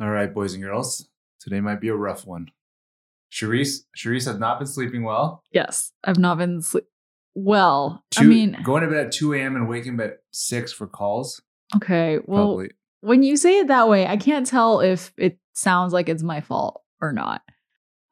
All right, boys and girls. Today might be a rough one. Charisse, Charisse has not been sleeping well. Yes, I've not been sleep. Well, I mean, going to bed at 2 a.m. and waking up at 6 for calls. okay. Well, Probably. when you say it that way, I can't tell if it sounds like it's my fault or not.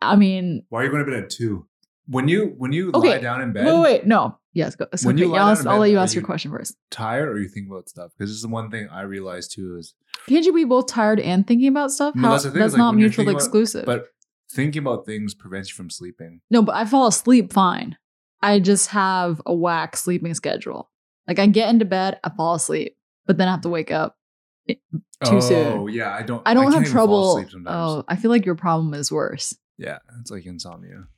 I mean, Why are you going to bed at 2? When you when you Okay, lie down in bed, wait, wait, no. Yes, go. So, When okay, you lie yeah, I'll, I'll let you ask your question first. tired or you think about stuff? Because this is the one thing I realized too is Can't you be both tired and thinking about stuff? No, How- that's is, like, not mutually thinking about- exclusive. but thinking about things prevents you from sleeping. no, but I fall asleep fine. I just have a whack sleeping schedule. Like I get into bed, I fall asleep, but then I have to wake up. Too oh, soon. Oh yeah, I don't I don't can't have trouble. Oh, I feel like your problem is worse. Yeah, it's like insomnia.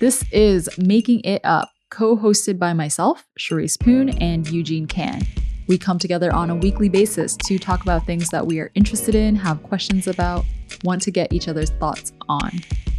This is Making It Up, co hosted by myself, Charisse Poon, and Eugene Kan. We come together on a weekly basis to talk about things that we are interested in, have questions about, want to get each other's thoughts on.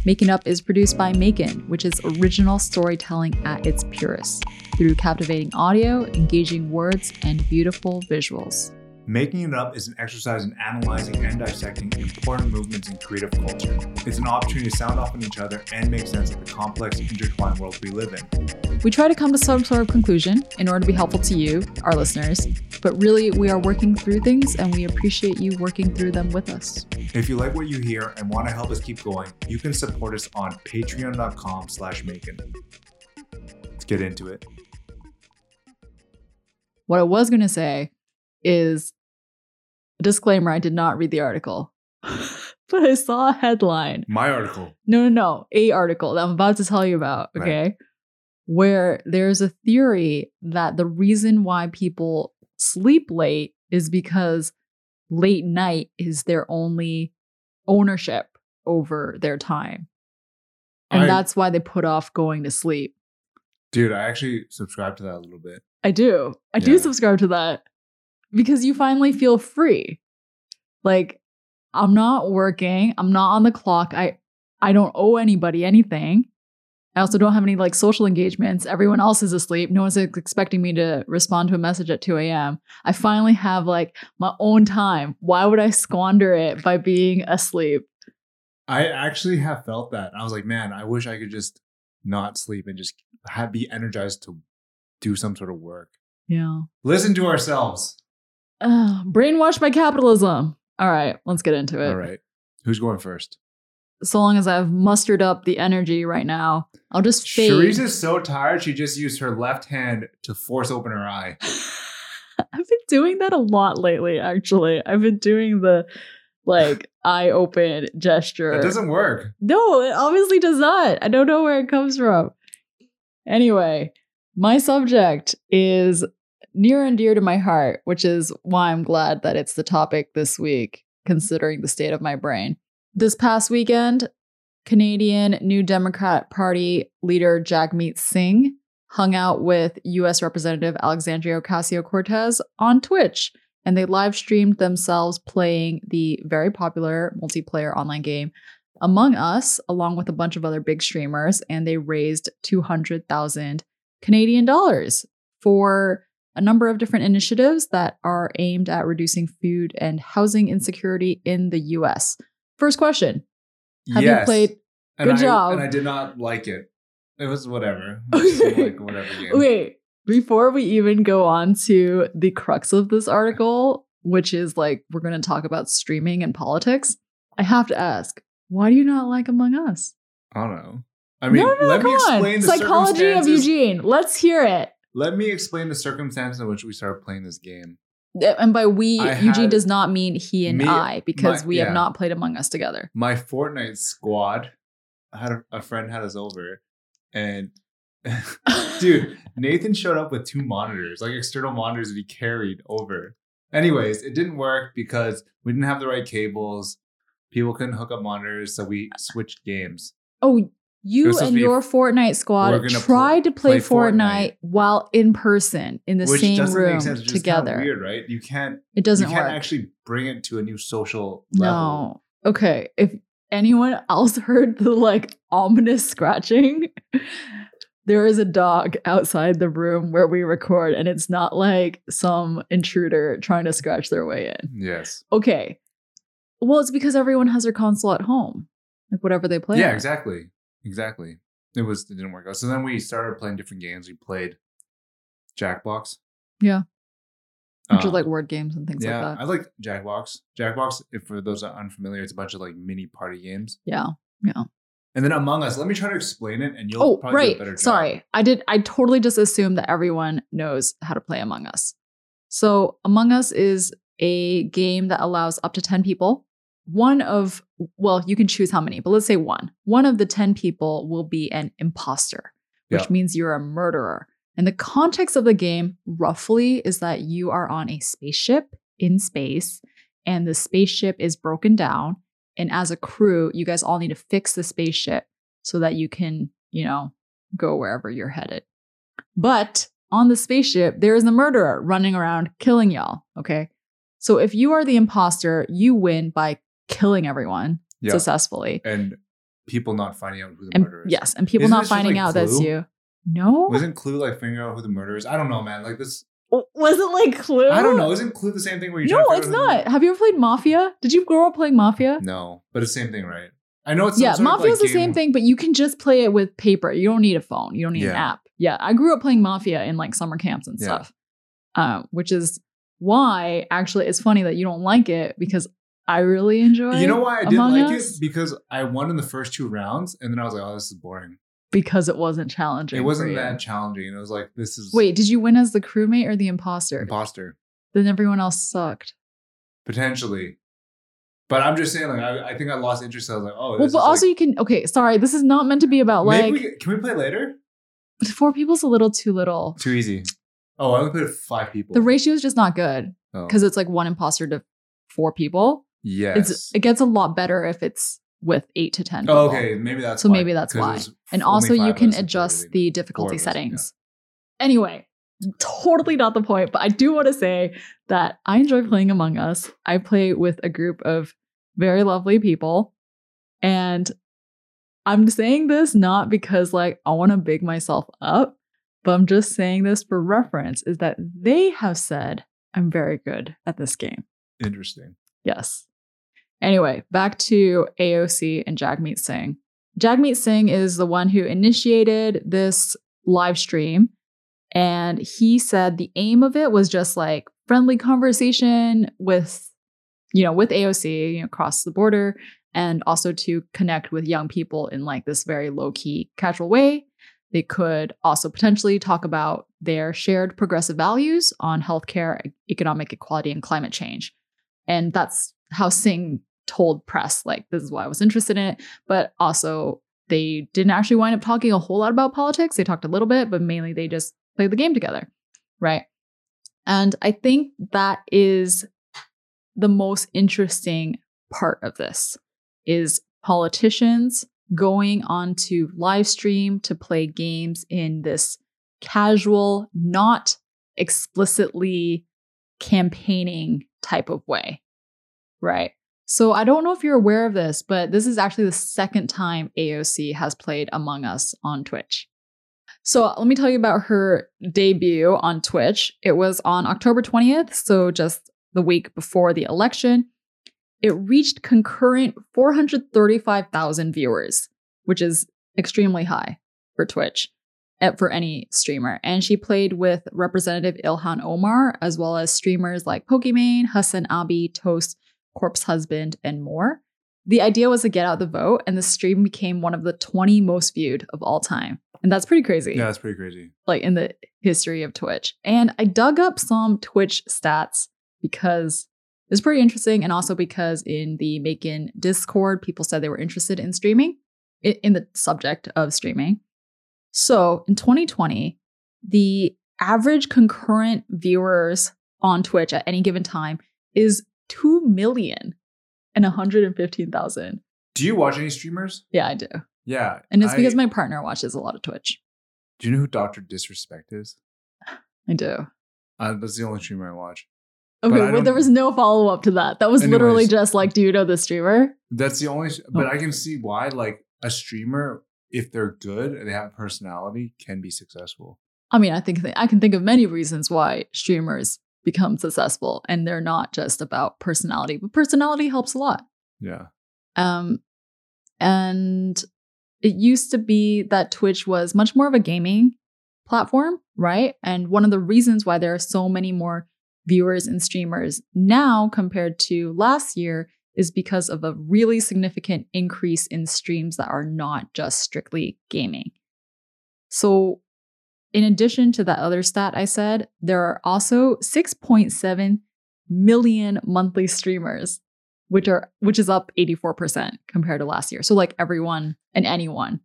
Making Up is produced by Maekan, which is original storytelling at its purest, through captivating audio, engaging words, and beautiful visuals. Making it up is an exercise in analyzing and dissecting important movements in creative culture. It's an opportunity to sound off on each other and make sense of the complex, intertwined world we live in. We try to come to some sort of conclusion in order to be helpful to you, our listeners, but really we are working through things and we appreciate you working through them with us. If you like what you hear and want to help us keep going, you can support us on patreon.com slash Maekan. Let's get into it. What I was going to say is disclaimer I did not read the article, but I saw a headline. My article. No, no, no, a article that I'm about to tell you about, Right. okay? Where there's a theory that the reason why people sleep late is because late night is their only ownership over their time. And I- that's why they put off going to sleep. Dude, I actually subscribe to that a little bit. I do. I Yeah. do subscribe to that because you finally feel free. Like I'm not working, I'm not on the clock. I I don't owe anybody anything. I also don't have any like social engagements. Everyone else is asleep. No one's expecting me to respond to a message at 2 a.m. I finally have like my own time. Why would I squander it by being asleep? I actually have felt that. I was like, man, I wish I could just not sleep and just have, be energized to do some sort of work. Yeah. Listen to ourselves. Uh, brainwashed by capitalism. All right, let's get into it. All right. Who's going first? so long as I've mustered up the energy right now, I'll just fade. Charisse is so tired, she just used her left hand to force open her eye. I've been doing that a lot lately, actually. I've been doing the like eye open gesture. That doesn't work. no, it obviously does not. I don't know where it comes from. Anyway, my subject is near and dear to my heart, which is why I'm glad that it's the topic this week, considering the state of my brain. This past weekend, Canadian New Democrat Party leader Jagmeet Singh hung out with US Representative Alexandria Ocasio Cortez on Twitch, and they live streamed themselves playing the very popular multiplayer online game Among Us, along with a bunch of other big streamers, and they raised 200,000 Canadian dollars for a number of different initiatives that are aimed at reducing food and housing insecurity in the US. First question Have you played? And Good I- job. And I did not like it. It was whatever. It was like whatever game. Wait, before we even go on to the crux of this article, which is like we're going to talk about streaming and politics, I have to ask, why do you not like Among Us? I don't know. I mean, no, no, let come me explain on. the Psychology of Eugene. Let's hear it. Let me explain the circumstances in which we started playing this game. And by we, I Eugene does not mean he and Me- I, because my- we yeah. have not played Among Us together. My Fortnite squad had a, a friend had us over, and dude, Nathan showed up with two monitors, like external monitors that he carried over. Anyways, it didn't work because we didn't have the right cables. People couldn't hook up monitors, so we switched games. Oh, you and your Fortnite squad tried to play, play Fortnite. Fortnite, while in person in the same room make sense. It's just kinda together. weird, right? You can't. It doesn't you can't work. actually bring it to a new social level. No. Okay. If anyone else heard the like ominous scratching, there is a dog outside the room where we record, and it's not like some intruder trying to scratch their way in. Yes. Okay. Well, it's because everyone has their console at home, like whatever they play. yeah, on. exactly. Exactly. It was it didn't work out. So then we started playing different games. We played Jackbox. Yeah. Which Uh, are like word games and things yeah, like I like Jackbox. Jackbox, if for those that are unfamiliar, it's a bunch of like mini party games. Yeah. Yeah. And then Among Us, let me try to explain it and you'll Oh, probably do a right. better job. Sorry. I did I totally just assumed that everyone knows how to play Among Us. So, Among Us is a game that allows up to 10 people. One of well, you can choose how many, but let's say one. One of the 10 people will be an imposter, which Yeah. means you're a murderer. And the context of the game roughly is that you are on a spaceship in space and the spaceship is broken down and as a crew, you guys all need to fix the spaceship so that you can, you know, go wherever you're headed. But on the spaceship, there is a murderer running around killing y'all. Okay. So if you are the imposter, you win by killing everyone Yeah. successfully. And people not finding out who the And murderer is. yes, and people Isn't not finding like out that's you. No. Wasn't Clue like figuring out who the murderer is? I don't know, man. Like this, Was it like Clue? I don't know. Isn't Clue the same thing where you? No, it's not. Have you ever played Mafia? Did you grow up playing Mafia? No, but it's the same thing, right? I know it's yeah, Mafia is like, the same thing, but you can just play it with paper. You don't need a phone. You don't need an app. Yeah, I grew up playing Mafia in like summer camps and Yeah. stuff, um, which is why actually it's funny that you don't like it because I really enjoy. You know why I didn't Among like Us? it? Because I won in the first two rounds, and then I was like, "Oh, this is boring." because it wasn't challenging. It wasn't you. that challenging. It was like, "This is Wait, did you win as the crewmate or the imposter? imposter then everyone else sucked. potentially." But I'm just saying, like, I, I think I lost interest. I was like, "Oh, Well, but also like, you can. Okay, sorry, this is not meant to be about like we, can we play later? four people's a little too little. Too easy. Oh, I only played five people. The ratio is just not good Oh. because it's like one imposter to four people. Yes. It's it gets a lot better if it's with eight to ten. People. oh, okay, maybe that's So why, maybe that's why. And also you can adjust the difficulty settings. Anyway, totally not the point, but I do want to say that I enjoy playing Among Us. I play with a group of very lovely people. And I'm saying this not because like I want to big myself up, but I'm just saying this for reference is that they have said I'm very good at this game. Interesting. Yes. Anyway, back to AOC and Jagmeet Singh. Jagmeet Singh is the one who initiated this live stream. And he said the aim of it was just like friendly conversation with, you know, with AOC you know, across the border and also to connect with young people in like this very low key, casual way. They could also potentially talk about their shared progressive values on healthcare, economic equality, and climate change. And that's how Singh told press, like, this is why I was interested in it. But also, they didn't actually wind up talking a whole lot about politics. They talked a little bit, but mainly they just played the game together. Right. And I think that is the most interesting part of this is politicians going onto live stream to play games in this casual, not explicitly campaigning type of way. Right. So I don't know if you're aware of this, but this is actually the second time AOC has played Among Us on Twitch. So let me tell you about her debut on Twitch. It was on October 20th, so just the week before the election. It reached concurrent 435,000 viewers, which is extremely high for Twitch eh, for any streamer. And she played with Representative Ilhan Omar, as well as streamers like Pokimane, HasanAbi, Toast, Corpse Husband, and more. The idea was to get out the vote, and the stream became one of the 20 most viewed of all time. And that's pretty crazy Yeah, that's pretty crazy. like in the history of Twitch. And I dug up some Twitch stats because it's pretty interesting, and also because in the Maekan Discord, people said they were interested in streaming, in the subject of streaming. So in 2020, the average concurrent viewers on Twitch at any given time is 2 million and 115,000. Do you watch any streamers? Yeah, I do. Yeah. And it's I- because my partner watches a lot of Twitch. Do you know who Doctor Disrespect is? I do. Uh, that's the only streamer I watch. Okay, But well, there was no follow up to that. That was literally just like, do you know the streamer? That's the only. But Oh. I can see why, like a streamer, if they're good and they have personality, can be successful. I mean, I think th- I can think of many reasons why streamers become successful, and they're not just about personality, but personality helps a lot. Yeah. Um, and it used to be that Twitch was much more of a gaming platform, right? And one of the reasons why there are so many more viewers and streamers now compared to last year is because of a really significant increase in streams that are not just strictly gaming. So, in addition to that other stat I said, there are also 6.7 million monthly streamers, which are which is up 84% compared to last year. So like everyone and anyone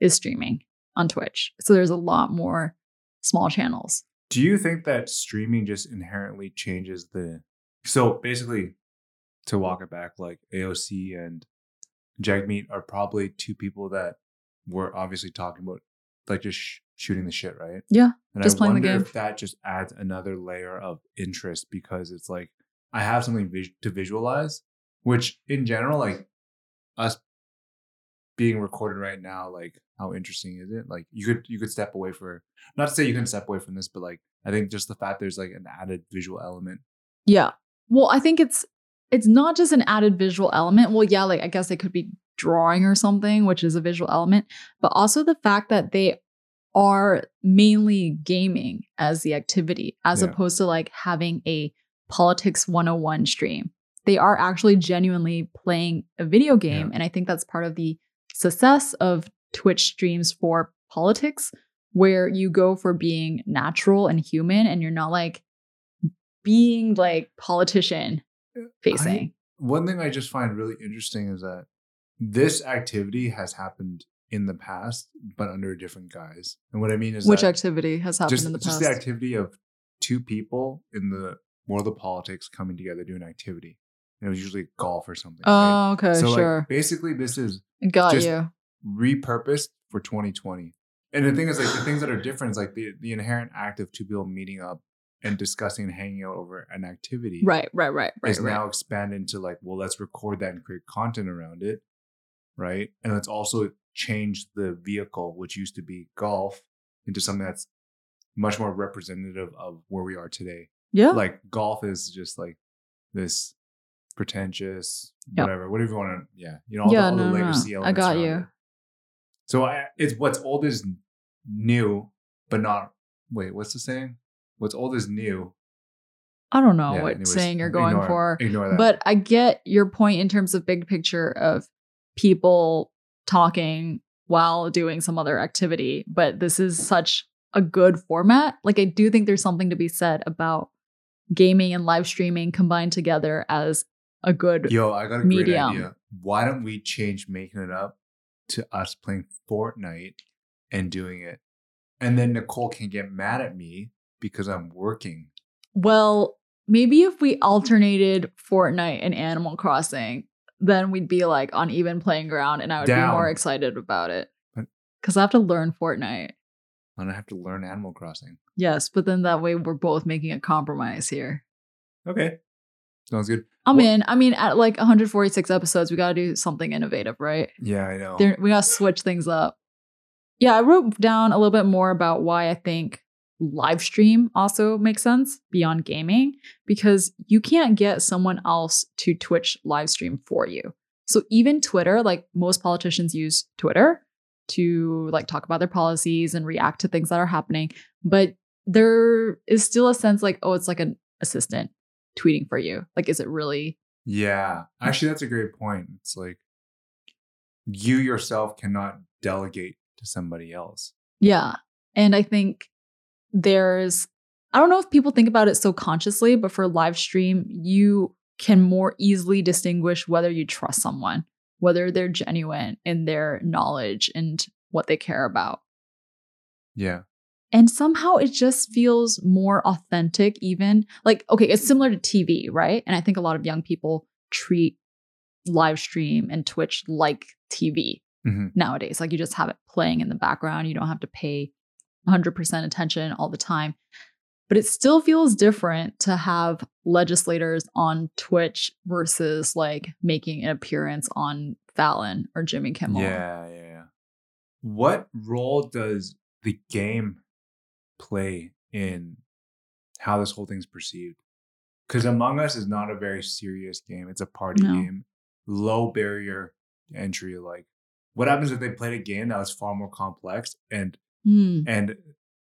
is streaming on Twitch. So there's a lot more small channels. Do you think that streaming just inherently changes the so basically to walk it back, like AOC and Jagmeet are probably two people that we're obviously talking about like just sh- shooting the shit, right? Yeah, And just I playing the game. if that just adds another layer of interest because it's like I have something vis- to visualize, which in general, like us being recorded right now, like how interesting is it? Like you could you could step away for not to say you can step away from this, but like I think just the fact there's like an added visual element. Yeah. Well, I think it's it's not just an added visual element. Well, yeah, like I guess it could be drawing or something, which is a visual element, but also the fact that they are mainly gaming as the activity as Yeah. opposed to like having a politics 101 stream. They are actually genuinely playing a video game Yeah. and I think that's part of the success of Twitch streams for politics where you go for being natural and human and you're not like being like politician uh, facing. One thing I just find really interesting is that this activity has happened in the past, but under a different guise. And what I mean is Which activity has happened just, in the just past? the activity of two people in the world of politics coming together doing activity. And it was usually golf or something. right? oh, okay, so sure. like basically this is Got just- you. repurposed for 2020. And the thing is like the things that are different is like the, the inherent act of two people meeting up and discussing and hanging out over an activity Right, right, right, right, is right. now expanded into like, well, let's record that and create content around it. Right. And let's also change the vehicle, which used to be golf, into something that's much more representative of where we are today. yeah. Like golf is just like this pretentious, Yep. whatever, whatever you want to, yeah, you know, all Yeah, the, all no, the no, no. legacy I got you. it. So I, it's what's old is new, but not. Wait, what's the saying? What's old is new. I don't know Yeah, what anyways, saying you're going ignore- for. Ignore that. But I get your point in terms of big picture of people talking while doing some other activity. But this is such a good format. Like, I do think there's something to be said about gaming and live streaming combined together as a good. Yo, I got a medium. great idea. Why don't we change making it up to us playing Fortnite and doing it? And then Nicole can get mad at me because I'm working. Well, maybe if we alternated Fortnite and Animal Crossing, then we'd be like on even playing ground and I would be more excited about it. Because I have to learn Fortnite. And I have to learn Animal Crossing. Yes, but then that way we're both making a compromise here. Okay. Sounds good. I'm Well- in. I mean, at like 146 episodes, we got to do something innovative, right? Yeah, I know. There, we got to switch things up. Yeah, I wrote down a little bit more about why I think live stream also makes sense beyond gaming because you can't get someone else to Twitch live stream for you. So even Twitter, like most politicians use Twitter to like talk about their policies and react to things that are happening, but there is still a sense like oh, it's like an assistant tweeting for you. Like is it really Yeah. Actually, that's a great point. It's like you yourself cannot delegate to somebody else. Yeah. And I think there's, I don't know if people think about it so consciously, but for live stream, you can more easily distinguish whether you trust someone, whether they're genuine in their knowledge and what they care about. Yeah. And somehow it just feels more authentic, even like, okay, it's similar to TV, right? And I think a lot of young people treat live stream and Twitch like TV Mhm. nowadays. Like you just have it playing in the background. You don't have to pay 100% attention all the time. But it still feels different to have legislators on Twitch versus like making an appearance on Fallon or Jimmy Kimmel. Yeah, yeah, yeah. what role does the game play in how this whole thing's perceived? Because Among Us is not a very serious game. It's a party No. game, low barrier entry. Like, what happens if they played a game that was far more complex and Hmm. and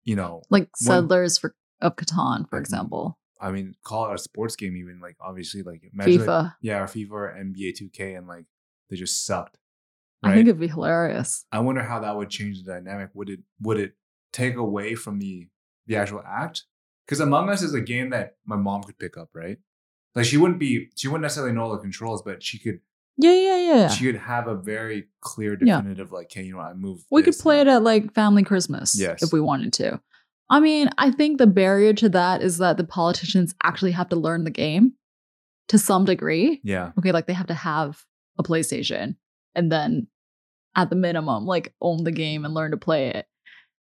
you know, Like Settlers for of Catan, for Like, example. I mean, call it a sports game. Even like obviously, like imagine like, FIFA. yeah, or FIFA or NBA 2K, and like they just sucked. I think it'd be hilarious. I wonder how that would change the dynamic. Would it would it take away from the the actual act? Because Among Us is a game that my mom could pick up, right? Like she wouldn't be she wouldn't necessarily know all the controls, but she could Yeah, yeah, yeah. she could have a very clear Yeah. definitive like, hey, you know, what, I move. we could play it at like family Christmas Yes. if we wanted to. I mean, I think the barrier to that is that the politicians actually have to learn the game to some degree. Yeah, Okay, like they have to have a PlayStation and then at the minimum, like own the game and learn to play it.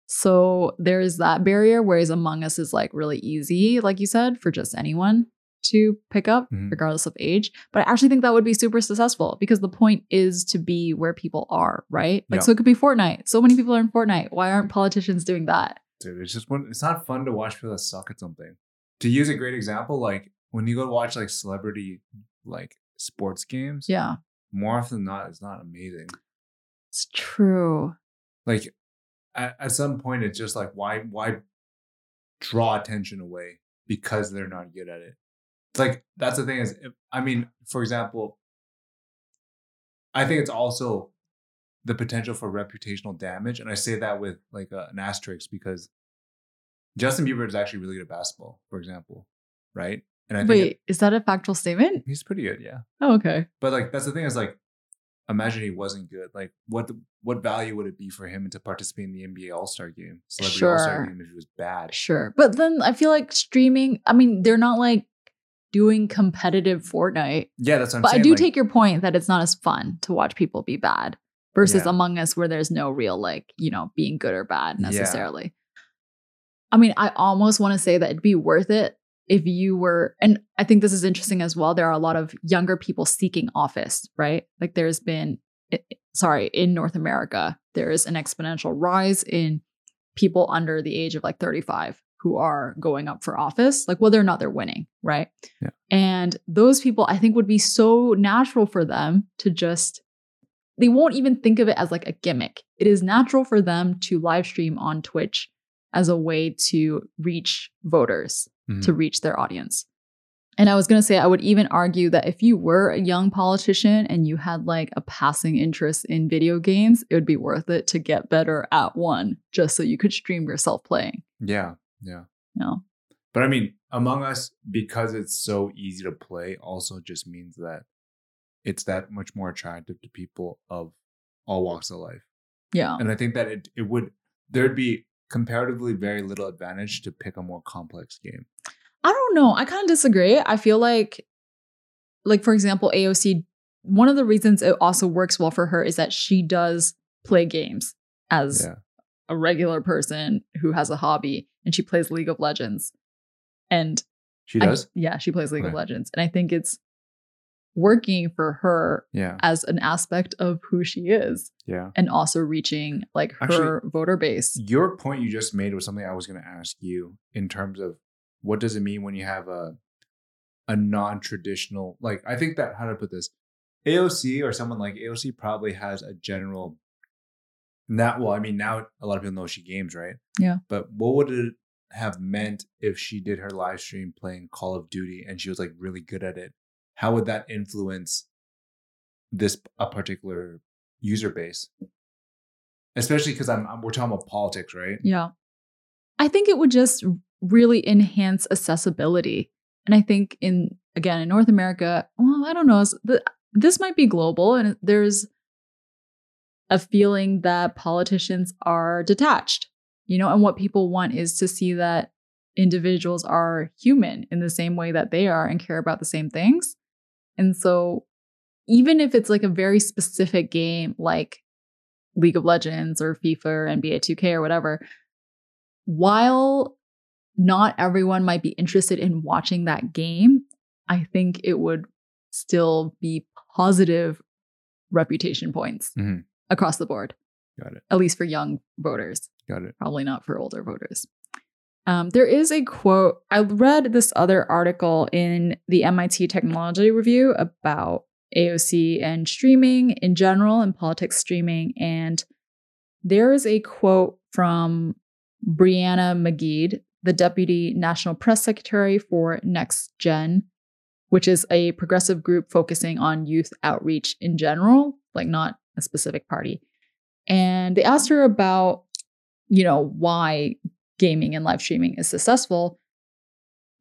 So there is that barrier, whereas Among Us is like really easy, like you said, for just anyone to pick up, Mhm. regardless of age. But I actually think that would be super successful because the point is to be where people are, right? Like, Yeah. so it could be Fortnite. So many people are in Fortnite. Why aren't politicians doing that? dude, it's just one. It's not fun to watch people that suck at something. To use a great example, like when you go watch like celebrity like sports games, Yeah, more often than not, it's not amazing. it's true. like at, at some point it's just like why why draw attention away because they're not good at it it's like that's the thing is if, i mean for example i think it's also the potential for reputational damage and i say that with like a, an asterisk because justin bieber is actually really good at basketball for example right and i think Wait, it- is that a factual statement? he's pretty good yeah Oh, okay. but like that's the thing is like imagine he wasn't good. Like what the, what value would it be for him to participate in the NBA All Star game, celebrity All Star Sure. game if he was bad? Sure. But then I feel like streaming, I mean, they're not like doing competitive Fortnite. Yeah, that's what I'm but I do like, take your point that it's not as fun to watch people be bad versus Yeah. Among Us where there's no real like, you know, being good or bad Yeah. necessarily. I mean, I almost want to say that it'd be worth it if you were and I think this is interesting as well. There are a lot of younger people seeking office, right? Like there's been sorry, in North America, there is an exponential rise in people under the age of like 35 who are going up for office, like whether or not they're winning, right? Yeah. And those people, I think, would be so natural for them to just, they won't even think of it as like a gimmick. It is natural for them to live stream on Twitch as a way to reach voters, Mhm. to reach their audience. And I was going to say, I would even argue that if you were a young politician and you had like a passing interest in video games, it would be worth it to get better at one just so you could stream yourself playing. yeah, yeah. Know? But I mean, Among Us because it's so easy to play, also just means that it's that much more attractive to people of all walks of life. Yeah. And I think that it it would there'd be comparatively very little advantage to pick a more complex game. I don't know. I kind of disagree. I feel like, like for example, AOC. One of the reasons it also works well for her is that she does play games as Yeah. a regular person who has a hobby, and she plays League of Legends. And She I- does? yeah, she plays League of Legends, and I think it's working for her yeah. as an aspect of who she is, Yeah. and also reaching like her Actually- voter base. Your point you just made was something I was going to ask you in terms of what does it mean when you have a a non-traditional like I think that how to put this AOC or someone like AOC probably has a general now well I mean now a lot of people know she games right Yeah. but what would it have meant if she did her live stream playing Call of Duty and she was like really good at it how would that influence this a particular user base especially because I'm, I'm we're talking about politics right Yeah. I think it would just really enhance accessibility. And I think in again in North America, well, I don't know, the, this might be global and there's a feeling that politicians are detached. You know, and what people want is to see that individuals are human in the same way that they are and care about the same things. And so even if it's like a very specific game like League of Legends or FIFA or NBA 2K or whatever, while not everyone might be interested in watching that game, I think it would still be positive reputation points Mhm. Across the board. Got it. at least for young voters, Got it. probably not for older voters. Um, there is a quote. I read this other article in the MIT Technology Review about AOC and streaming in general and politics streaming. And there is a quote from Brianna McGee, the Deputy National Press Secretary for Next Gen, which is a progressive group focusing on youth outreach in general, like not a specific party. And they asked her about, you know, why gaming and live streaming is successful.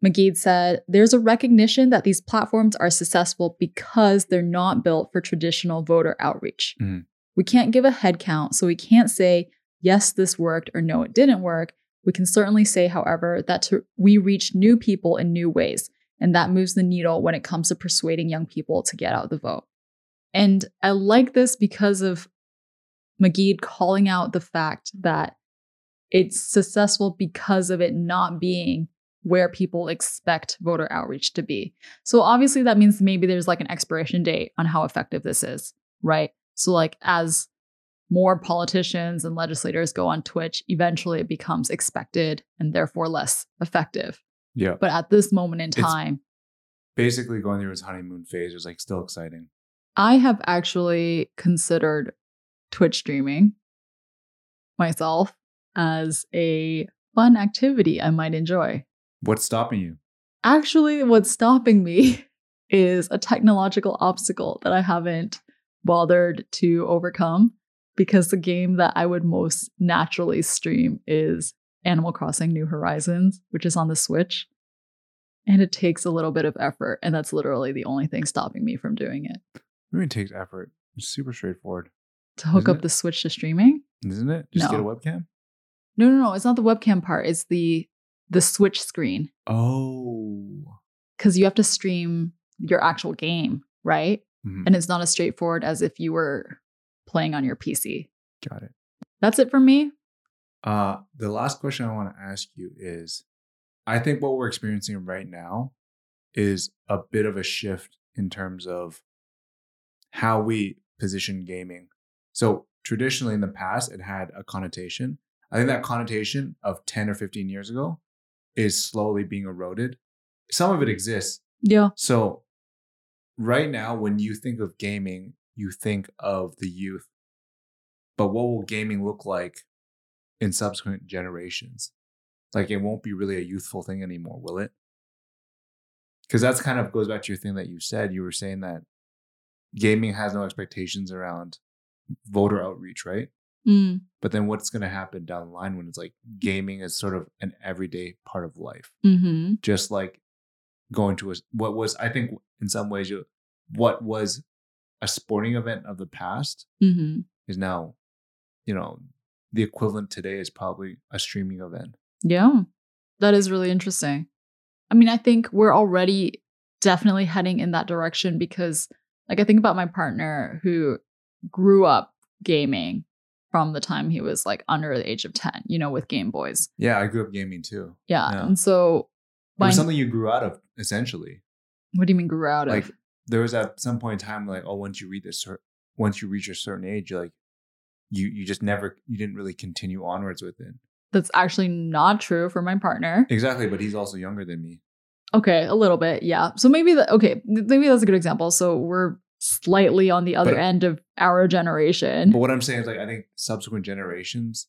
McGee said, There's a recognition that these platforms are successful because they're not built for traditional voter outreach. Mhm. We can't give a head count, so we can't say, yes, this worked or no, it didn't work. We can certainly say, however, that to, we reach new people in new ways, and that moves the needle when it comes to persuading young people to get out the vote. And I like this because of McGee calling out the fact that it's successful because of it not being where people expect voter outreach to be. So obviously that means maybe there's like an expiration date on how effective this is, right? So like as more politicians and legislators go on Twitch, eventually it becomes expected and therefore less effective. Yeah. But at this moment in It's- time, Basically going through his honeymoon phase is like still exciting. I have actually considered Twitch streaming myself as a fun activity I might enjoy. What's stopping you? Actually, what's stopping me is a technological obstacle that I haven't bothered to overcome because the game that I would most naturally stream is Animal Crossing New Horizons, which is on the Switch. And it takes a little bit of effort, and that's literally the only thing stopping me from doing it. It really takes effort. It's super straightforward, To hook Isn't up it? the Switch to streaming? isn't it? Just get a webcam. No, no, no. It's not the webcam part. It's the the Switch screen Oh. because you have to stream your actual game, right? Mhm. And it's not as straightforward as if you were playing on your PC. Got it. That's it for me. Uh, the last question I want to ask you is I think what we're experiencing right now is a bit of a shift in terms of how we position gaming. So, traditionally in the past, it had a connotation. I think that connotation of 10 or 15 years ago is slowly being eroded. Some of it exists. Yeah. So, right now, when you think of gaming, you think of the youth. But what will gaming look like in subsequent generations? Like, it won't be really a youthful thing anymore, will it? Because that's kind of goes back to your thing that you said. You were saying that gaming has no expectations around voter outreach, right? Mm, But then what's going to happen down the line when it's like gaming is sort of an everyday part of life? hmm just like going to a what was I think in some ways you what was a sporting event of the past hmm is now, you know, the equivalent today is probably a streaming event. Yeah. That is really interesting. I mean, I think we're already definitely heading in that direction because, like, I think about my partner who grew up gaming from the time he was like under the age of 10, you know, with Game Boys. Yeah, I grew up gaming too. Yeah. Yeah. And so, It was something you grew out of essentially. what do you mean grew out Like of? there was at some point in time like oh once you reach this cer- once you reach a certain age you're like you you just never you didn't really continue onwards with it. That's actually not true for my partner. Exactly, but he's also younger than me. Okay, a little bit, yeah. So maybe that okay, maybe that's a good example. So we're slightly on the other But- end of our generation. But what I'm saying is like I think subsequent generations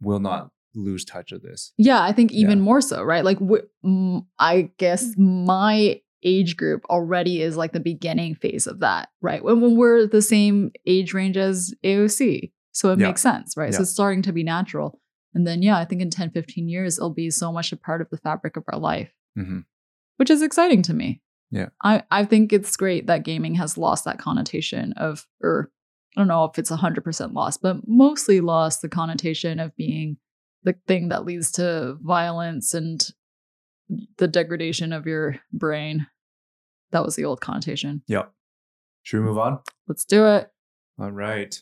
will not lose touch of this. yeah, I think even Yeah. more so, right? Like w- m- I guess my age group already is like the beginning phase of that, right? When, when we're the same age range as AOC. So it Yeah. makes sense, right? So it's starting to be natural. And then yeah, I think in 10 15 years it'll be so much a part of the fabric of our life. hmm which is exciting to me. Yeah. I, I think it's great that gaming has lost that connotation of, or I don't know if it's 100% lost, but mostly lost the connotation of being the thing that leads to violence and the degradation of your brain. That was the old connotation. Yep. Should we move on? Let's do it. All right.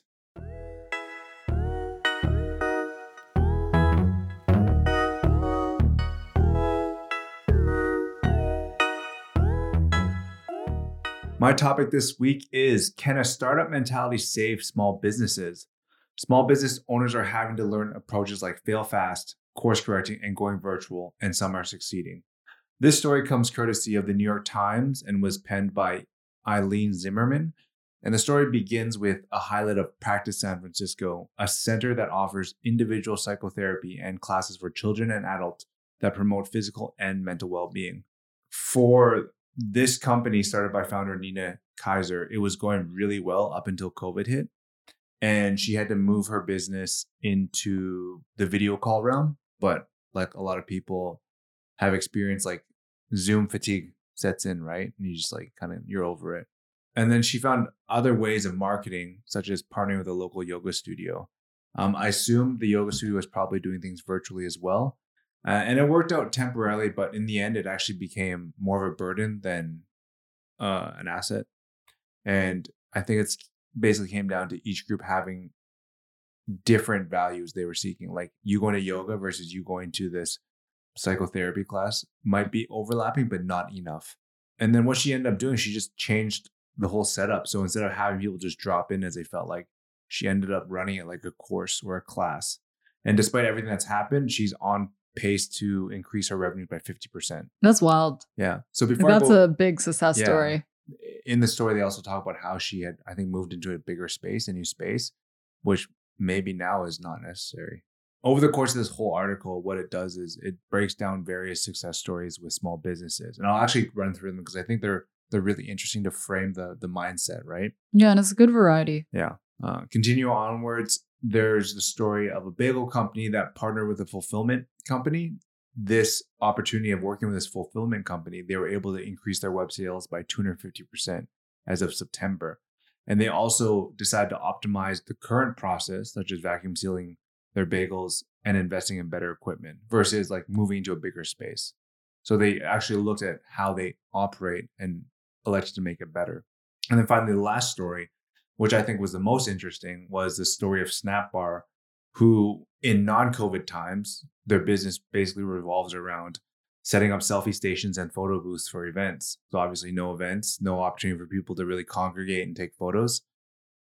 My topic this week is Can a startup mentality save small businesses? Small business owners are having to learn approaches like fail fast, course correcting, and going virtual, and some are succeeding. This story comes courtesy of the New York Times and was penned by Eilene Zimmerman. And the story begins with a highlight of Practice San Francisco, a center that offers individual psychotherapy and classes for children and adults that promote physical and mental well being. For this company started by founder Nina Kaiser, it was going really well up until COVID hit. And she had to move her business into the video call realm. But like a lot of people have experienced, like Zoom fatigue sets in, right? And you just like kind of, you're over it. And then she found other ways of marketing, such as partnering with a local yoga studio. Um, I assume the yoga studio is probably doing things virtually as well. Uh, and it worked out temporarily, but in the end, it actually became more of a burden than uh, an asset. And I think it's basically came down to each group having different values they were seeking. Like you going to yoga versus you going to this psychotherapy class might be overlapping, but not enough. And then what she ended up doing, she just changed the whole setup. So instead of having people just drop in as they felt like, she ended up running it like a course or a class. And despite everything that's happened, she's on pace to increase her revenue by 50%. That's wild. Yeah. So before That's go, a big success Yeah. story. in the story, they also talk about how she had, I think, moved into a bigger space, a new space, which maybe now is not necessary. Over the course of this whole article, what it does is it breaks down various success stories with small businesses, and I'll actually run through them because I think they're they're really interesting to frame the the mindset, right? Yeah, and it's a good variety. Yeah. Uh, continue onwards. There's the story of a bagel company that partnered with a fulfillment company. This opportunity of working with this fulfillment company, they were able to increase their web sales by 250% as of September. And they also decided to optimize the current process, such as vacuum sealing their bagels and investing in better equipment versus like moving to a bigger space. So they actually looked at how they operate and elected to make it better. And then finally, the last story which I think was the most interesting, was the story of Snapbar, who in non-COVID times, their business basically revolves around setting up selfie stations and photo booths for events. So obviously no events, no opportunity for people to really congregate and take photos.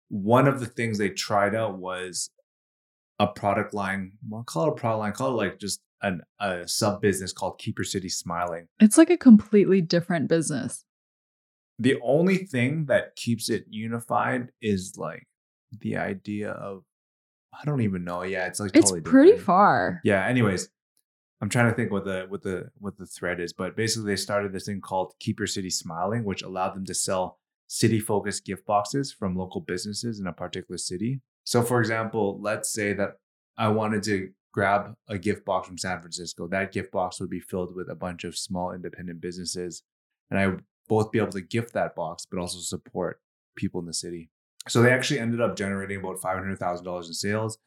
One of the things they tried out was a product line, well, call it a product line, call it like just an, a sub business called Keep Your City Smiling. It's like a completely different business. the only thing that keeps it unified is like the idea of I don't even know. Yeah, it's like It's pretty different. far. Yeah. Anyways, I'm trying to think what the what the what the thread is, but basically they started this thing called Keep Your City Smiling, which allowed them to sell city focused gift boxes from local businesses in a particular city. So, for example, let's say that I wanted to grab a gift box from San Francisco. That gift box would be filled with a bunch of small independent businesses, and I would both be able to gift that box, but also support people in the city. So they actually ended up generating about five hundred thousand dollars in sales,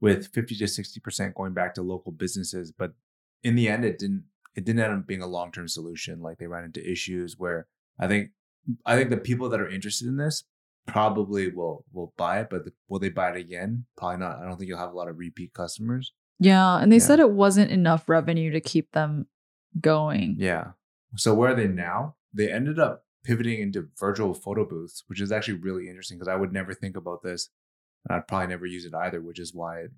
with fifty to sixty percent going back to local businesses. But in the end, it didn't. It didn't end up being a long term solution. Like they ran into issues where I think I think the people that are interested in this probably will will buy it, but the, will they buy it again? Probably not. I don't think you'll have a lot of repeat customers. Yeah. And they Yeah. said it wasn't enough revenue to keep them going. Yeah. So where are they now? They ended up pivoting into virtual photo booths, which is actually really interesting because I would never think about this. And I'd probably never use it either, which is why it's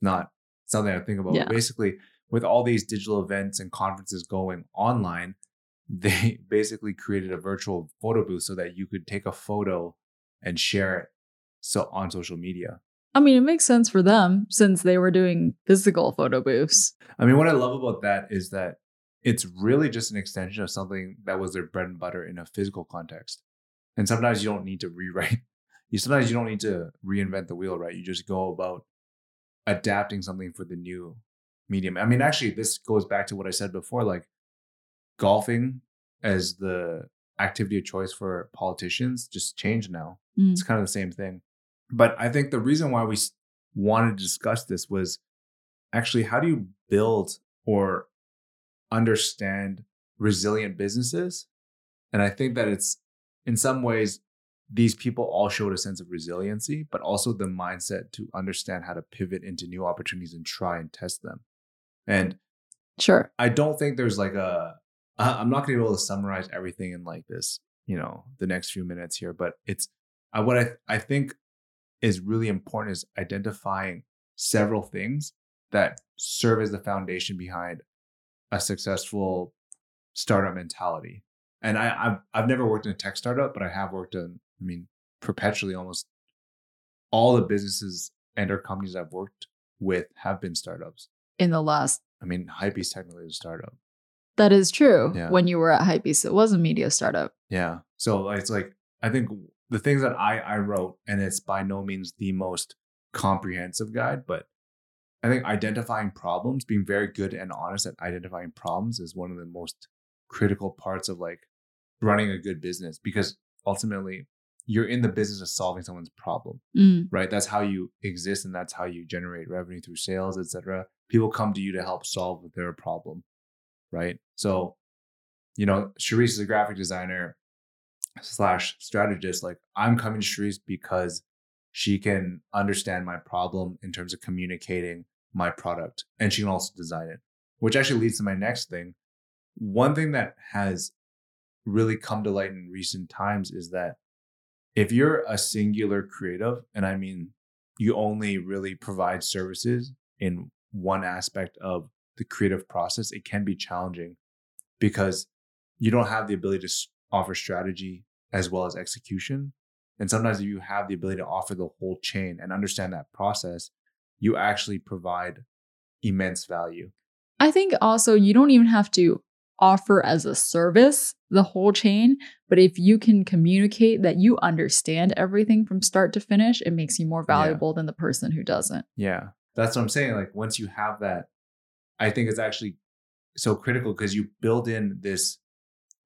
not something I think about. Yeah. Basically, with all these digital events and conferences going online, they basically created a virtual photo booth so that you could take a photo and share it so on social media. I mean, it makes sense for them since they were doing physical photo booths. I mean, what I love about that is that it's really just an extension of something that was their bread and butter in a physical context. And sometimes you don't need to rewrite. You sometimes you don't need to reinvent the wheel, right? You just go about adapting something for the new medium. I mean, actually, this goes back to what I said before. Like golfing as the activity of choice for politicians just changed now. Mm. It's kind of the same thing. But I think the reason why we wanted to discuss this was actually how do you build or understand resilient businesses? And I think that it's in some ways, these people all showed a sense of resiliency, but also the mindset to understand how to pivot into new opportunities and try and test them. And Sure. I don't think there's like a, I'm not going to be able to summarize everything in like this, you know, the next few minutes here. But it's I what I I think is really important is identifying several things that serve as the foundation behind a successful startup mentality. And I, I've I've never worked in a tech startup, but I have worked in, I mean, perpetually almost all the businesses and or companies I've worked with have been startups. In the last I mean, Hypebeast technically is a startup. that is true. Yeah. When you were at Hypebeast, it was a media startup. Yeah. So it's like I think the things that I I wrote, and it's by no means the most comprehensive guide, but I think identifying problems, being very good and honest at identifying problems is one of the most critical parts of like running a good business because ultimately you're in the business of solving someone's problem Mm. right? That's how you exist and that's how you generate revenue through sales etc people come to you to help solve their problem right? So you know Charisse is a graphic designer slash strategist. Like i'm coming to Charisse because she can understand my problem in terms of communicating my product and she can also design it which actually leads to my next thing one thing that has really come to light in recent times is that if you're a singular creative, and I mean you only really provide services in one aspect of the creative process, it can be challenging because you don't have the ability to offer strategy as well as execution. And sometimes if you have the ability to offer the whole chain and understand that process, you actually provide immense value. I think also you don't even have to offer as a service the whole chain, but if you can communicate that you understand everything from start to finish, it makes you more Yeah. valuable than the person who doesn't. Yeah. That's what I'm saying. Like once you have that, I think it's actually so critical because you build in this.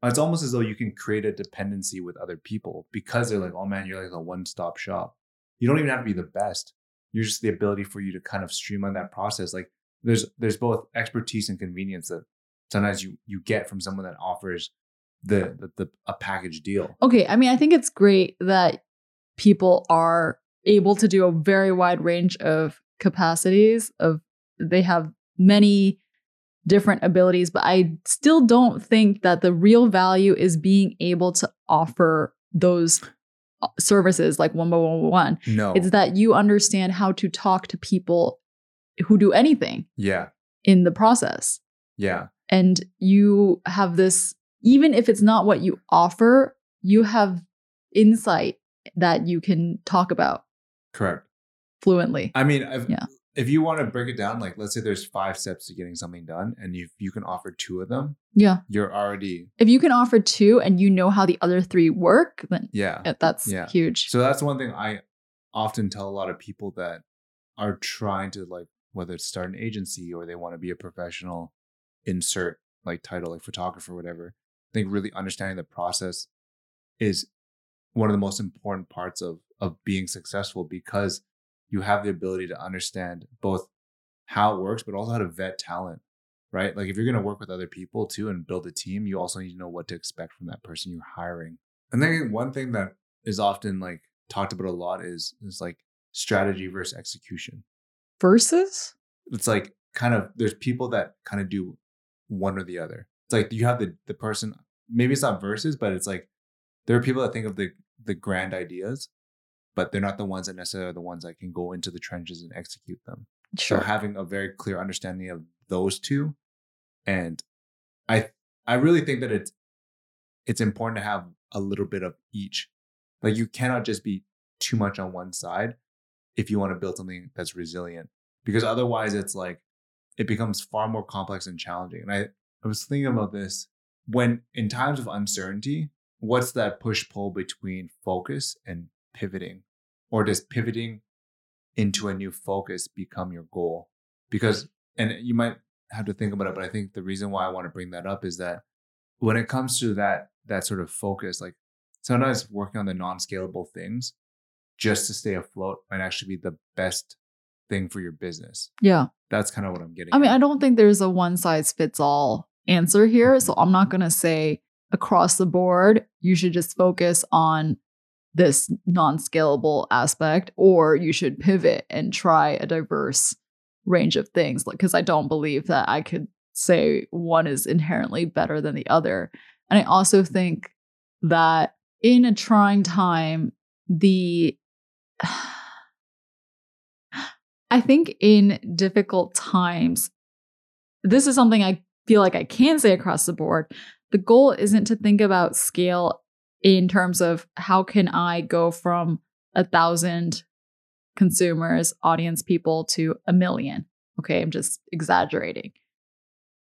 It's almost as though you can create a dependency with other people because they're like, oh man, you're like a one stop shop. You don't even have to be the best. You're just the ability for you to kind of streamline that process. Like there's there's both expertise and convenience that sometimes you you get from someone that offers the the, the a package deal. Okay, I mean, I think it's great that people are able to do a very wide range of capacities of they have many different abilities, but I still don't think that the real value is being able to offer those services like one by one by one. No. It's that you understand how to talk to people who do anything yeah. in the process. Yeah. And you have this, even if it's not what you offer, you have insight that you can talk about Correct. fluently. I mean, if, Yeah. If you want to break it down, like let's say there's five steps to getting something done, and you you can offer two of them, Yeah. you're already If you can offer two and you know how the other three work, then yeah. that's Yeah. huge. So that's one thing I often tell a lot of people that are trying to like whether it's start an agency or they want to be a professional, insert like title like photographer, whatever. I think really understanding the process is one of the most important parts of of being successful because you have the ability to understand both how it works, but also how to vet talent, right? Like if you're going to work with other people too and build a team, you also need to know what to expect from that person you're hiring. And then one thing that is often like talked about a lot is is like strategy versus execution. Versus? It's like kind of there's people that kind of do one or the other. It's like you have the the person maybe it's not versus, but it's like there are people that think of the the grand ideas, but they're not the ones that necessarily are the ones that can go into the trenches and execute them. Sure. So having a very clear understanding of those two, and I I really think that it's it's important to have a little bit of each. Like you cannot just be too much on one side if you want to build something that's resilient, because otherwise it's like it becomes far more complex and challenging. And I I was thinking about this when in times of uncertainty, what's that push pull between focus and pivoting, or does pivoting into a new focus become your goal because and you might have to think about it but i think the reason why i want to bring that up is that when it comes to that that sort of focus like sometimes working on the non-scalable things just to stay afloat might actually be the best thing for your business yeah. that's kind of what i'm getting I mean, at. I don't think there's a one size fits all answer here. Mm-hmm. So I'm not going to say across the board, you should just focus on this non scalable aspect, or you should pivot and try a diverse range of things. Like, because I don't believe that I could say one is inherently better than the other. And I also think that in a trying time, the I think in difficult times, this is something I feel like I can say across the board. The goal isn't to think about scale in terms of how can I go from a thousand consumers, audience people to a million. Okay, I'm just exaggerating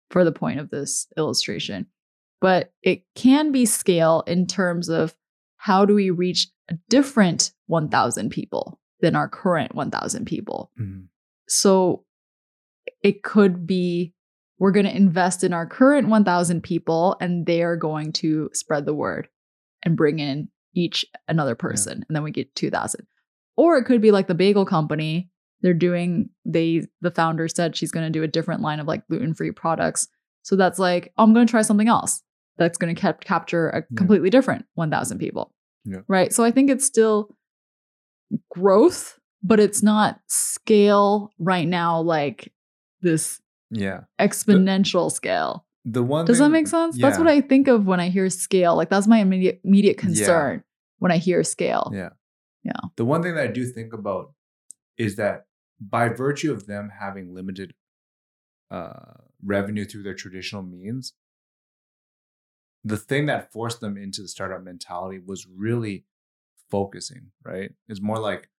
for the point of this illustration. But it can be scale in terms of how do we reach a different 1,000 people than our current 1,000 people. Mhm. So it could be we're going to invest in our current 1,000 people and they are going to spread the word and bring in each another person and then we get 2,000. Or it could be like the bagel company. They're doing they the founder said she's going to do a different line of like gluten-free products. So that's like, oh, I'm going to try something else. That's going to cap- capture a Yeah. completely different 1,000 people. Yeah. Right? So I think it's still growth, but it's not scale right now like this Yeah. exponential scale. The one Does that make sense? That's what I think of when I hear scale. Like that's my immediate immediate concern when I hear scale. Yeah. Yeah. The one thing that I do think about is that by virtue of them having limited uh, revenue through their traditional means, the thing that forced them into the startup mentality was really focusing, right? It's more like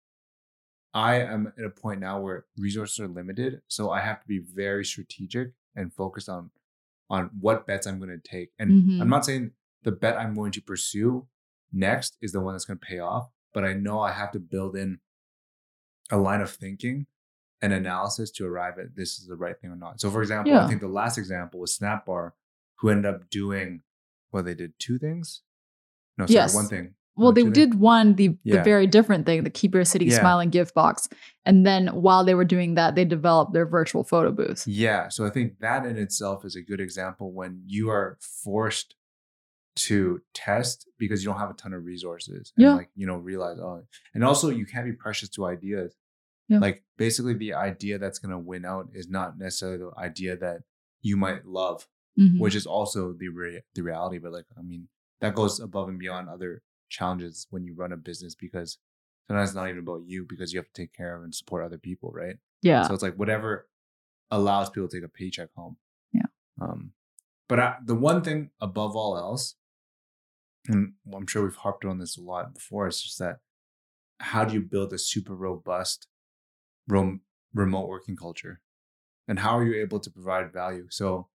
I am at a point now where resources are limited, so I have to be very strategic and focused on on what bets I'm going to take. And Mhm. I'm not saying the bet I'm going to pursue next is the one that's going to pay off, but I know I have to build in a line of thinking and analysis to arrive at this is the right thing or not. So, for example, Yeah. I think the last example was Snapbar, who ended up doing well, they did two things. No, sorry, Yes. one thing. Well, they did one the the very different thing, the Keep Your City Yeah. Smiling gift box, and then while they were doing that, they developed their virtual photo booth. Yeah. So I think that in itself is a good example when you are forced to test because you don't have a ton of resources. And Yeah. like, you know, realize, oh, and also you can't be precious to ideas. Yeah. Like basically the idea that's gonna win out is not necessarily the idea that you might love, Mhm. which is also the rea- the reality. But like, I mean, that goes above and beyond other challenges when you run a business because sometimes it's not even about you because you have to take care of and support other people, right? yeah, So it's like whatever allows people to take a paycheck home. Yeah. Um, but I, the one thing above all else, and I'm sure we've harped on this a lot before, is just that how do you build a super robust rom- remote working culture? And how are you able to provide value? So,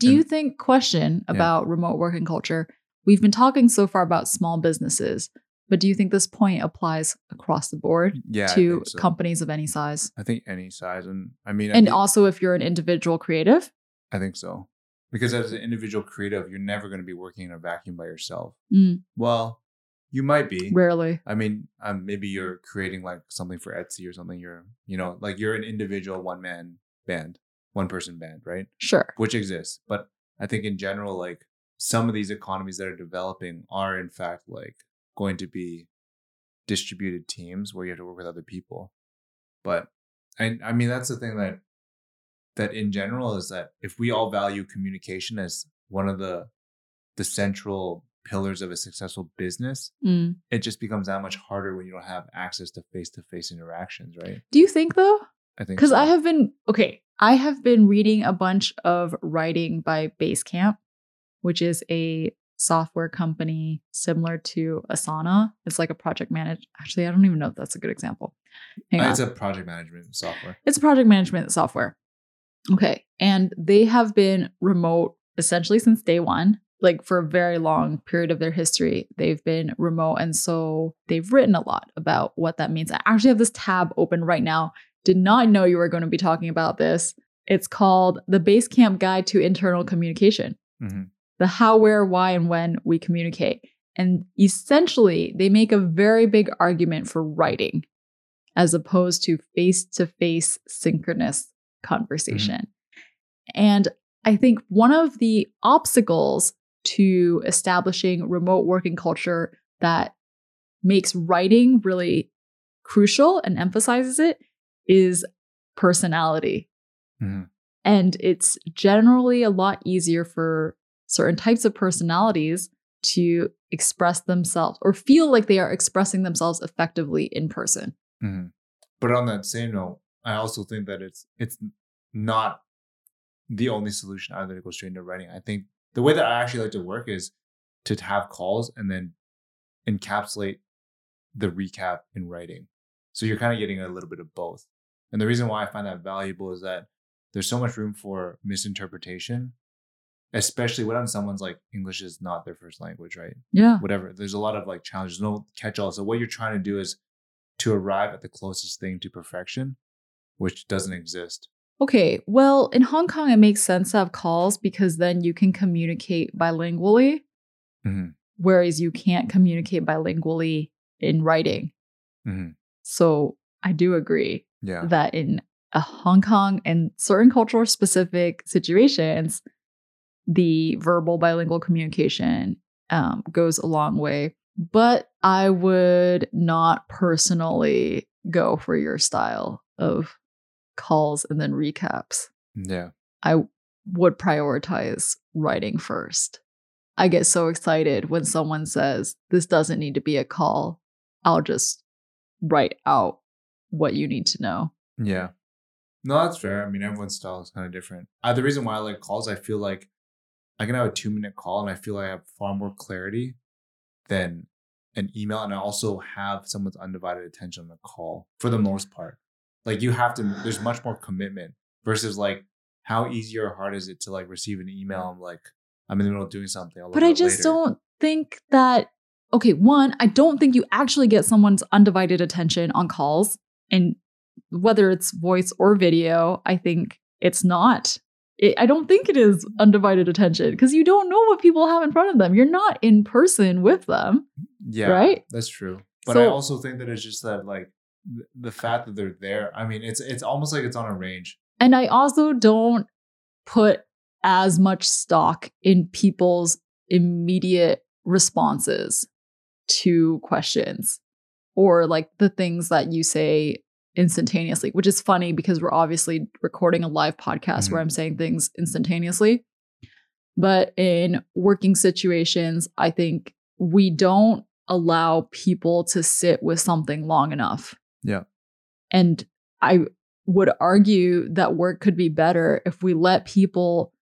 Do you think, question Yeah. about remote working culture? We've been talking so far about small businesses, but do you think this point applies across the board yeah, to so. companies of any size? I think any size, and I mean, I And think, also, if you're an individual creative? I think so, because as an individual creative, you're never going to be working in a vacuum by yourself. Mm, Well, you might be, rarely. I mean, um, maybe you're creating like something for Etsy or something. You're, you know, like you're an individual one man band, one person band, right? Sure. Which exists. But I think in general, like some of these economies that are developing are in fact like going to be distributed teams where you have to work with other people. But I, I mean, that's the thing that, that in general is that if we all value communication as one of the, the central pillars of a successful business, Mm. it just becomes that much harder when you don't have access to face-to-face interactions, right? Do you think, though? I think Because I have been okay. I have been reading a bunch of writing by Basecamp, which is a software company similar to Asana. It's like a project manage. Actually, I don't even know if that's a good example. Hang Uh, on. it's a project management software. It's a project management software. Okay. And they have been remote essentially since day one. Like for a very long period of their history, they've been remote. And so they've written a lot about what that means. I actually have this tab open right now. Did not know you were going to be talking about this. It's called The Basecamp Guide to Internal Communication Mhm. The how, where, why, and when we communicate. And essentially, they make a very big argument for writing as opposed to face to face synchronous conversation. And I think one of the obstacles to establishing remote working culture that makes writing really crucial and emphasizes it is personality. Mhm. And it's generally a lot easier for certain types of personalities to express themselves or feel like they are expressing themselves effectively in person. Mhm. But on that same note, I also think that it's it's not the only solution either to go straight into writing. I think the way that I actually like to work is to have calls and then encapsulate the recap in writing. So you're kind of getting a little bit of both. And the reason why I find that valuable is that there's so much room for misinterpretation, especially when someone's like English is not their first language, right? Yeah. Whatever. There's a lot of like challenges, no catch all. So what you're trying to do is to arrive at the closest thing to perfection, which doesn't exist. Okay. Well, in Hong Kong, it makes sense to have calls because then you can communicate bilingually, Mhm. whereas you can't communicate bilingually in writing. Mhm. So I do agree Yeah. that in a Hong Kong and certain cultural specific situations, the verbal bilingual communication um, goes a long way. But I would not personally go for your style of calls and then recaps. Yeah. I would prioritize writing first. I get so excited when someone says, This doesn't need to be a call. I'll just write out what you need to know. Yeah. No, that's fair. I mean, everyone's style is kind of different. Uh, the reason why I like calls, I feel like I can have a two minute call and I feel like I have far more clarity than an email. And I also have someone's undivided attention on the call for the most part. Like you have to, there's much more commitment versus like how easy or hard is it to like receive an email? I'm like, I'm in the middle of doing something. But I just later. don't think that, okay, one, I don't think you actually get someone's undivided attention on calls. And whether it's voice or video, I think it's not. It, I don't think it is undivided attention because you don't know what people have in front of them. You're not in person with them. Yeah, right? That's true. But I also think that it's just that like the fact that they're there. I mean, it's it's almost like it's on a range. And I also don't put as much stock in people's immediate responses to questions or like the things that you say instantaneously, which is funny because we're obviously recording a live podcast where I'm saying things instantaneously. But in working situations, I think we don't allow people to sit with something long enough. Yeah. And I would argue that work could be better if we let people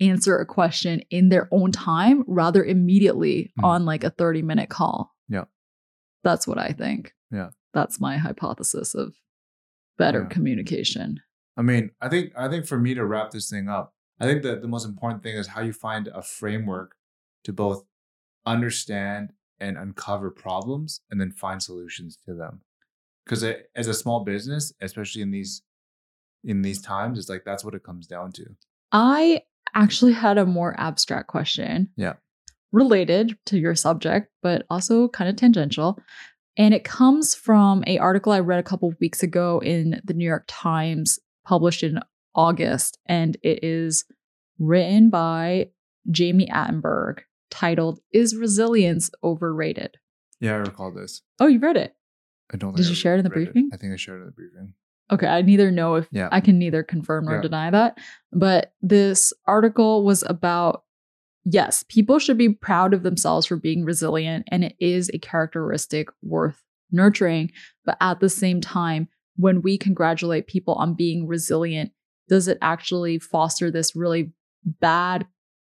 answer a question in their own time rather immediately Mhm. on like a 30 minute call. Yeah. That's what I think. Yeah. That's my hypothesis of better Yeah. communication. I mean, I think I think for me to wrap this thing up, I think that the most important thing is how you find a framework to both understand and uncover problems and then find solutions to them. Because as a small business, especially in these in these times, it's like that's what it comes down to. I actually had a more abstract question. Yeah. Related to your subject, but also kind of tangential. And it comes from a article I read a couple of weeks ago in the New York Times, published in August, and it is written by Jami Attenberg, titled "Is Resilience Overrated?" Yeah, I recall this. Oh, you read it? I don't. Did think you share it in the briefing? I think I shared it in the briefing. Okay, I neither know if Yeah. I can neither confirm nor Yeah. deny that. But this article was about yes, people should be proud of themselves for being resilient, and it is a characteristic worth nurturing. But at the same time, when we congratulate people on being resilient, does it actually foster this really bad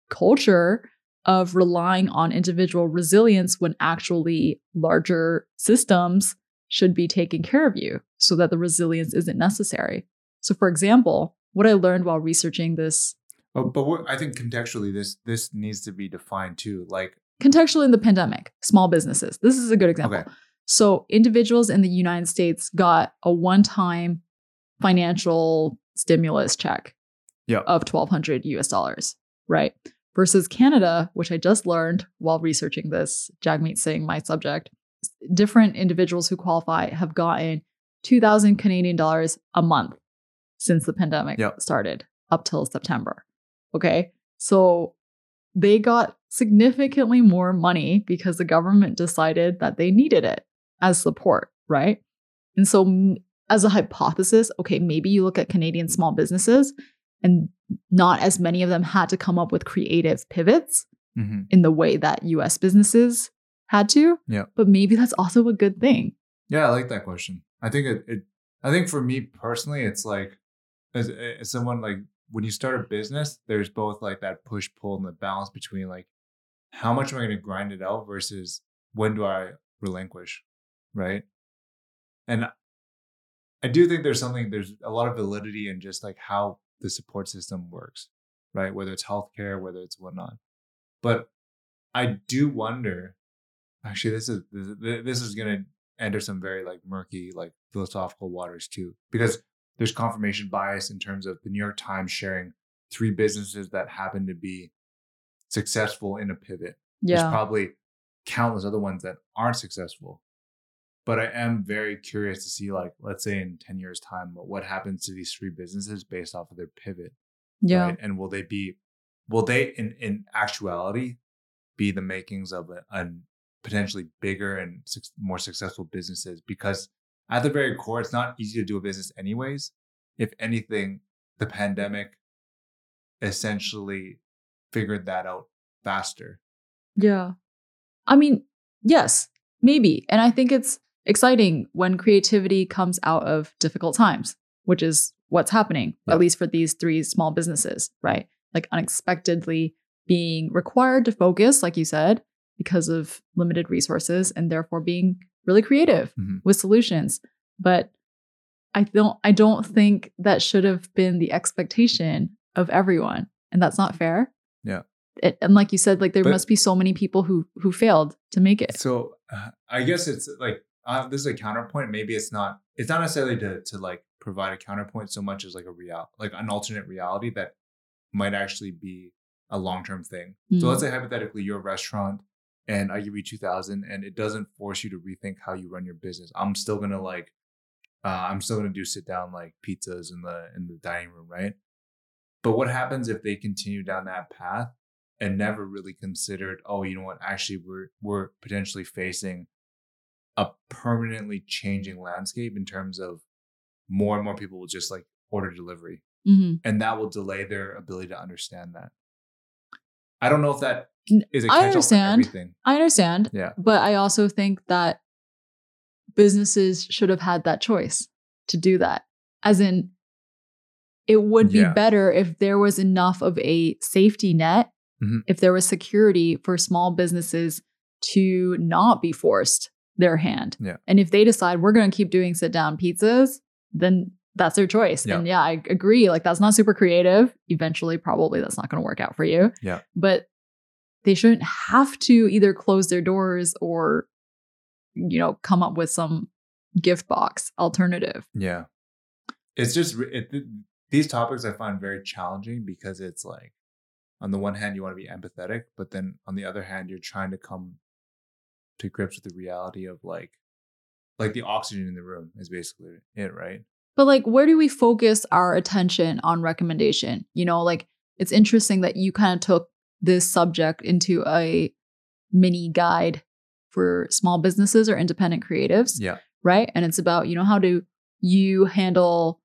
culture of relying on individual resilience when actually larger systems should be taking care of you so that the resilience isn't necessary. So, for example, what I learned while researching this But but what, I think contextually, this this needs to be defined too. Like contextually in the pandemic, small businesses, this is a good example. okay, So, individuals in the United States got a one time financial stimulus check Yeah. of 1200 US dollars, right? Versus Canada, which I just learned while researching this, Jagmeet Singh, my subject, different individuals who qualify have gotten 2000 Canadian dollars a month since the pandemic Yeah. started up till September. Okay. So they got significantly more money because the government decided that they needed it as support, right? And so, as a hypothesis, okay, maybe you look at Canadian small businesses and not as many of them had to come up with creative pivots Mhm. in the way that US businesses had to. Yeah. But maybe that's also a good thing. yeah, I like that question. I think it, it I think for me personally, it's like as, as someone like when you start a business, there's both like that push pull and the balance between like how much am I going to grind it out versus when do I relinquish, right? And I do think there's something there's a lot of validity in just like how the support system works, right? Whether it's healthcare, whether it's whatnot. But I do wonder. Actually, this is this, is going to enter some very like murky like philosophical waters too, because there's confirmation bias in terms of the New York Times sharing three businesses that happen to be successful in a pivot. Yeah. There's probably countless other ones that aren't successful. But I am very curious to see, like, let's say in 10 years' time, what happens to these three businesses based off of their pivot. yeah. Right? And will they be, will they in, in actuality be the makings of a, a potentially bigger and suc more successful businesses? Because at the very core, it's not easy to do a business anyways. If anything, the pandemic essentially figured that out faster. Yeah. I mean, yes, maybe. And I think it's exciting when creativity comes out of difficult times, which is what's happening, Yeah. at least for these three small businesses, right? Like unexpectedly being required to focus, like you said, because of limited resources and therefore being really creative Mhm. with solutions. But I don't I don't think that should have been the expectation of everyone. And that's not fair. Yeah. It, and like you said, like there But- must be so many people who who failed to make it. So uh, I guess it's like uh, this is a counterpoint. Maybe it's not. It's not necessarily to to like provide a counterpoint so much as like a real like an alternate reality that might actually be a long term thing. So Mm. let's say hypothetically you're restaurant and I give you two thousand and it doesn't force you to rethink how you run your business. I'm still gonna like uh, I'm still gonna do sit down like pizzas in the in the dining room, right? But what happens if they continue down that path and never really considered, oh, you know what, actually we're we're potentially facing a permanently changing landscape in terms of more and more people will just like order delivery Mhm. and that will delay their ability to understand that. I don't know if that is a I for understand. everything. I understand, Yeah. but I also think that businesses should have had that choice to do that. As in, it would be Yeah. better if there was enough of a safety net, Mhm. if there was security for small businesses to not be forced their hand. Yeah. And if they decide we're going to keep doing sit down pizzas, then that's their choice. Yeah. And yeah, I agree. Like that's not super creative. Eventually, probably that's not going to work out for you. Yeah. But they shouldn't have to either close their doors or, you know, come up with some gift box alternative. Yeah. It's just it, th- these topics I find very challenging because it's like on the one hand you want to be empathetic, but then on the other hand you're trying to come to grips with the reality of like like the oxygen in the room is basically it, right? But like, where do we focus our attention on recommendation? You know, like it's interesting that you kind of took this subject into a mini guide for small businesses or independent creatives, Yeah. right? And it's about, you know, how do you handle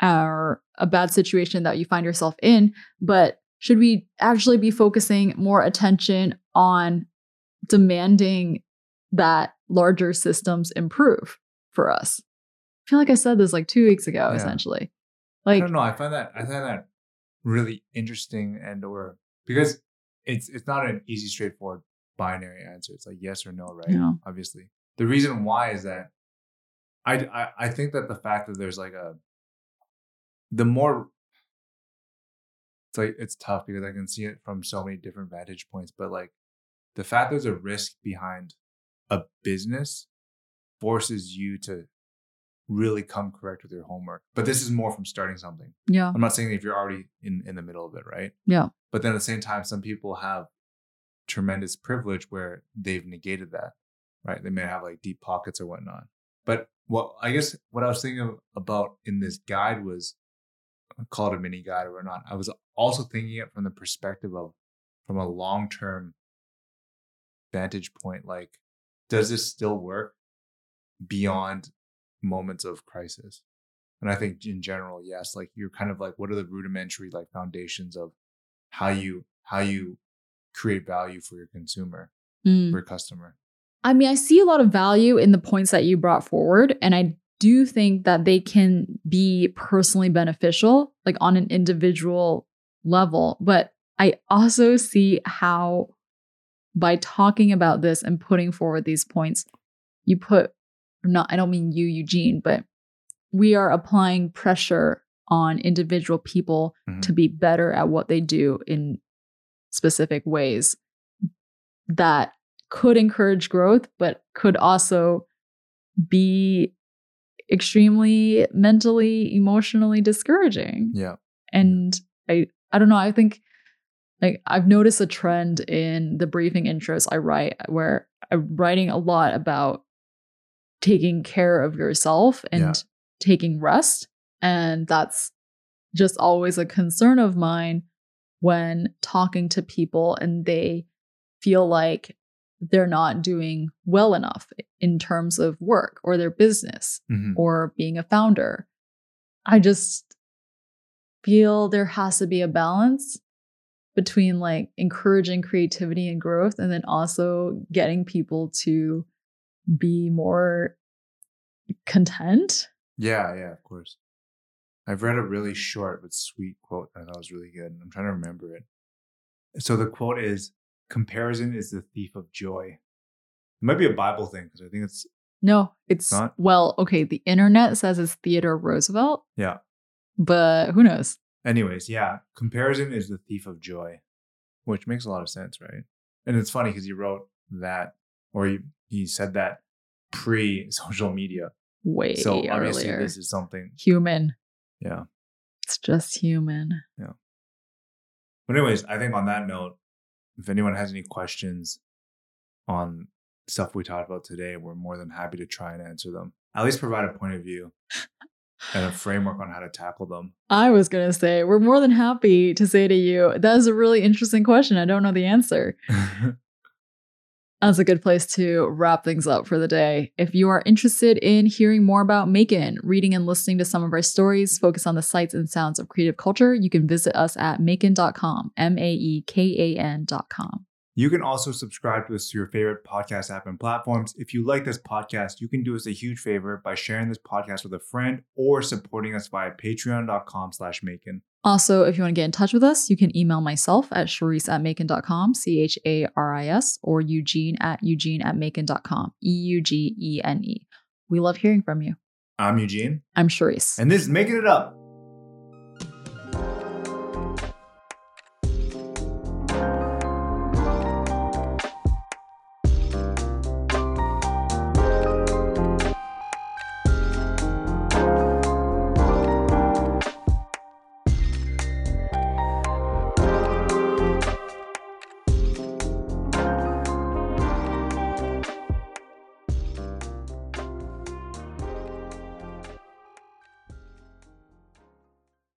our a bad situation that you find yourself in, but should we actually be focusing more attention on demanding that larger systems improve for us? I feel like I said this like two weeks ago, Yeah. essentially. I Like, don't know. I find that I find that really interesting and or because it's it's not an easy, straightforward binary answer. It's like yes or no, right? Yeah. Obviously. The reason why is that I, I I think that the fact that there's like a the more it's like it's tough because I can see it from so many different vantage points, but like the fact there's a risk behind a business forces you to really come correct with your homework. But this is more from starting something. yeah, I'm not saying if you're already in, in the middle of it, right? Yeah. But then at the same time, some people have tremendous privilege where they've negated that, right? They may have like deep pockets or whatnot. But what I guess what I was thinking about in this guide was call it a mini guide or not. I was also thinking it from the perspective of from a long term vantage point. Like, does this still work beyond moments of crisis? And I think in general, yes, like you're kind of like, what are the rudimentary like foundations of how you how you create value for your consumer, Mm. for your customer? I mean, I see a lot of value in the points that you brought forward, and I do think that they can be personally beneficial, like on an individual level. But I also see how by talking about this and putting forward these points, you put not I don't mean you, Eugene, but we are applying pressure on individual people Mhm. to be better at what they do in specific ways that could encourage growth, but could also be extremely mentally, emotionally discouraging. Yeah. And I I don't know, I think like I've noticed a trend in the briefing intros I write where I'm writing a lot about taking care of yourself and Yeah. taking rest. And that's just always a concern of mine when talking to people and they feel like they're not doing well enough in terms of work or their business Mhm. or being a founder. I just feel there has to be a balance between like encouraging creativity and growth and then also getting people to be more content. Yeah, yeah, of course. I've read a really short but sweet quote that I thought was really good. I'm trying to remember it. So the quote is comparison is the thief of joy. It might be a Bible thing because I think it's No, it's Not? well, okay, the internet says it's Theodore Roosevelt, yeah. but who knows? Anyways, yeah, comparison is the thief of joy, which makes a lot of sense, right? And it's funny because he wrote that or he, he said that pre social media. Way So obviously earlier. this is something, human. yeah. It's just human. Yeah. But anyways, I think on that note, if anyone has any questions on stuff we talked about today, we're more than happy to try and answer them. At least provide a point of view and a framework on how to tackle them. I was going to say, we're more than happy to say to you, that is a really interesting question. I don't know the answer. That's a good place to wrap things up for the day. If you are interested in hearing more about Maekan, reading and listening to some of our stories, focus on the sights and sounds of creative culture, you can visit us at maekan.com, M A E K A N.com. You can also subscribe to us to your favorite podcast app and platforms. If you like this podcast, you can do us a huge favor by sharing this podcast with a friend or supporting us via patreon.com slash maekan. Also, if you want to get in touch with us, you can email myself at Charisse at maekan.com, C H A R I S, or Eugene at Eugene at maekan.com, E U G E N E. We love hearing from you. I'm Eugene, I'm Charisse. and this is Making It Up.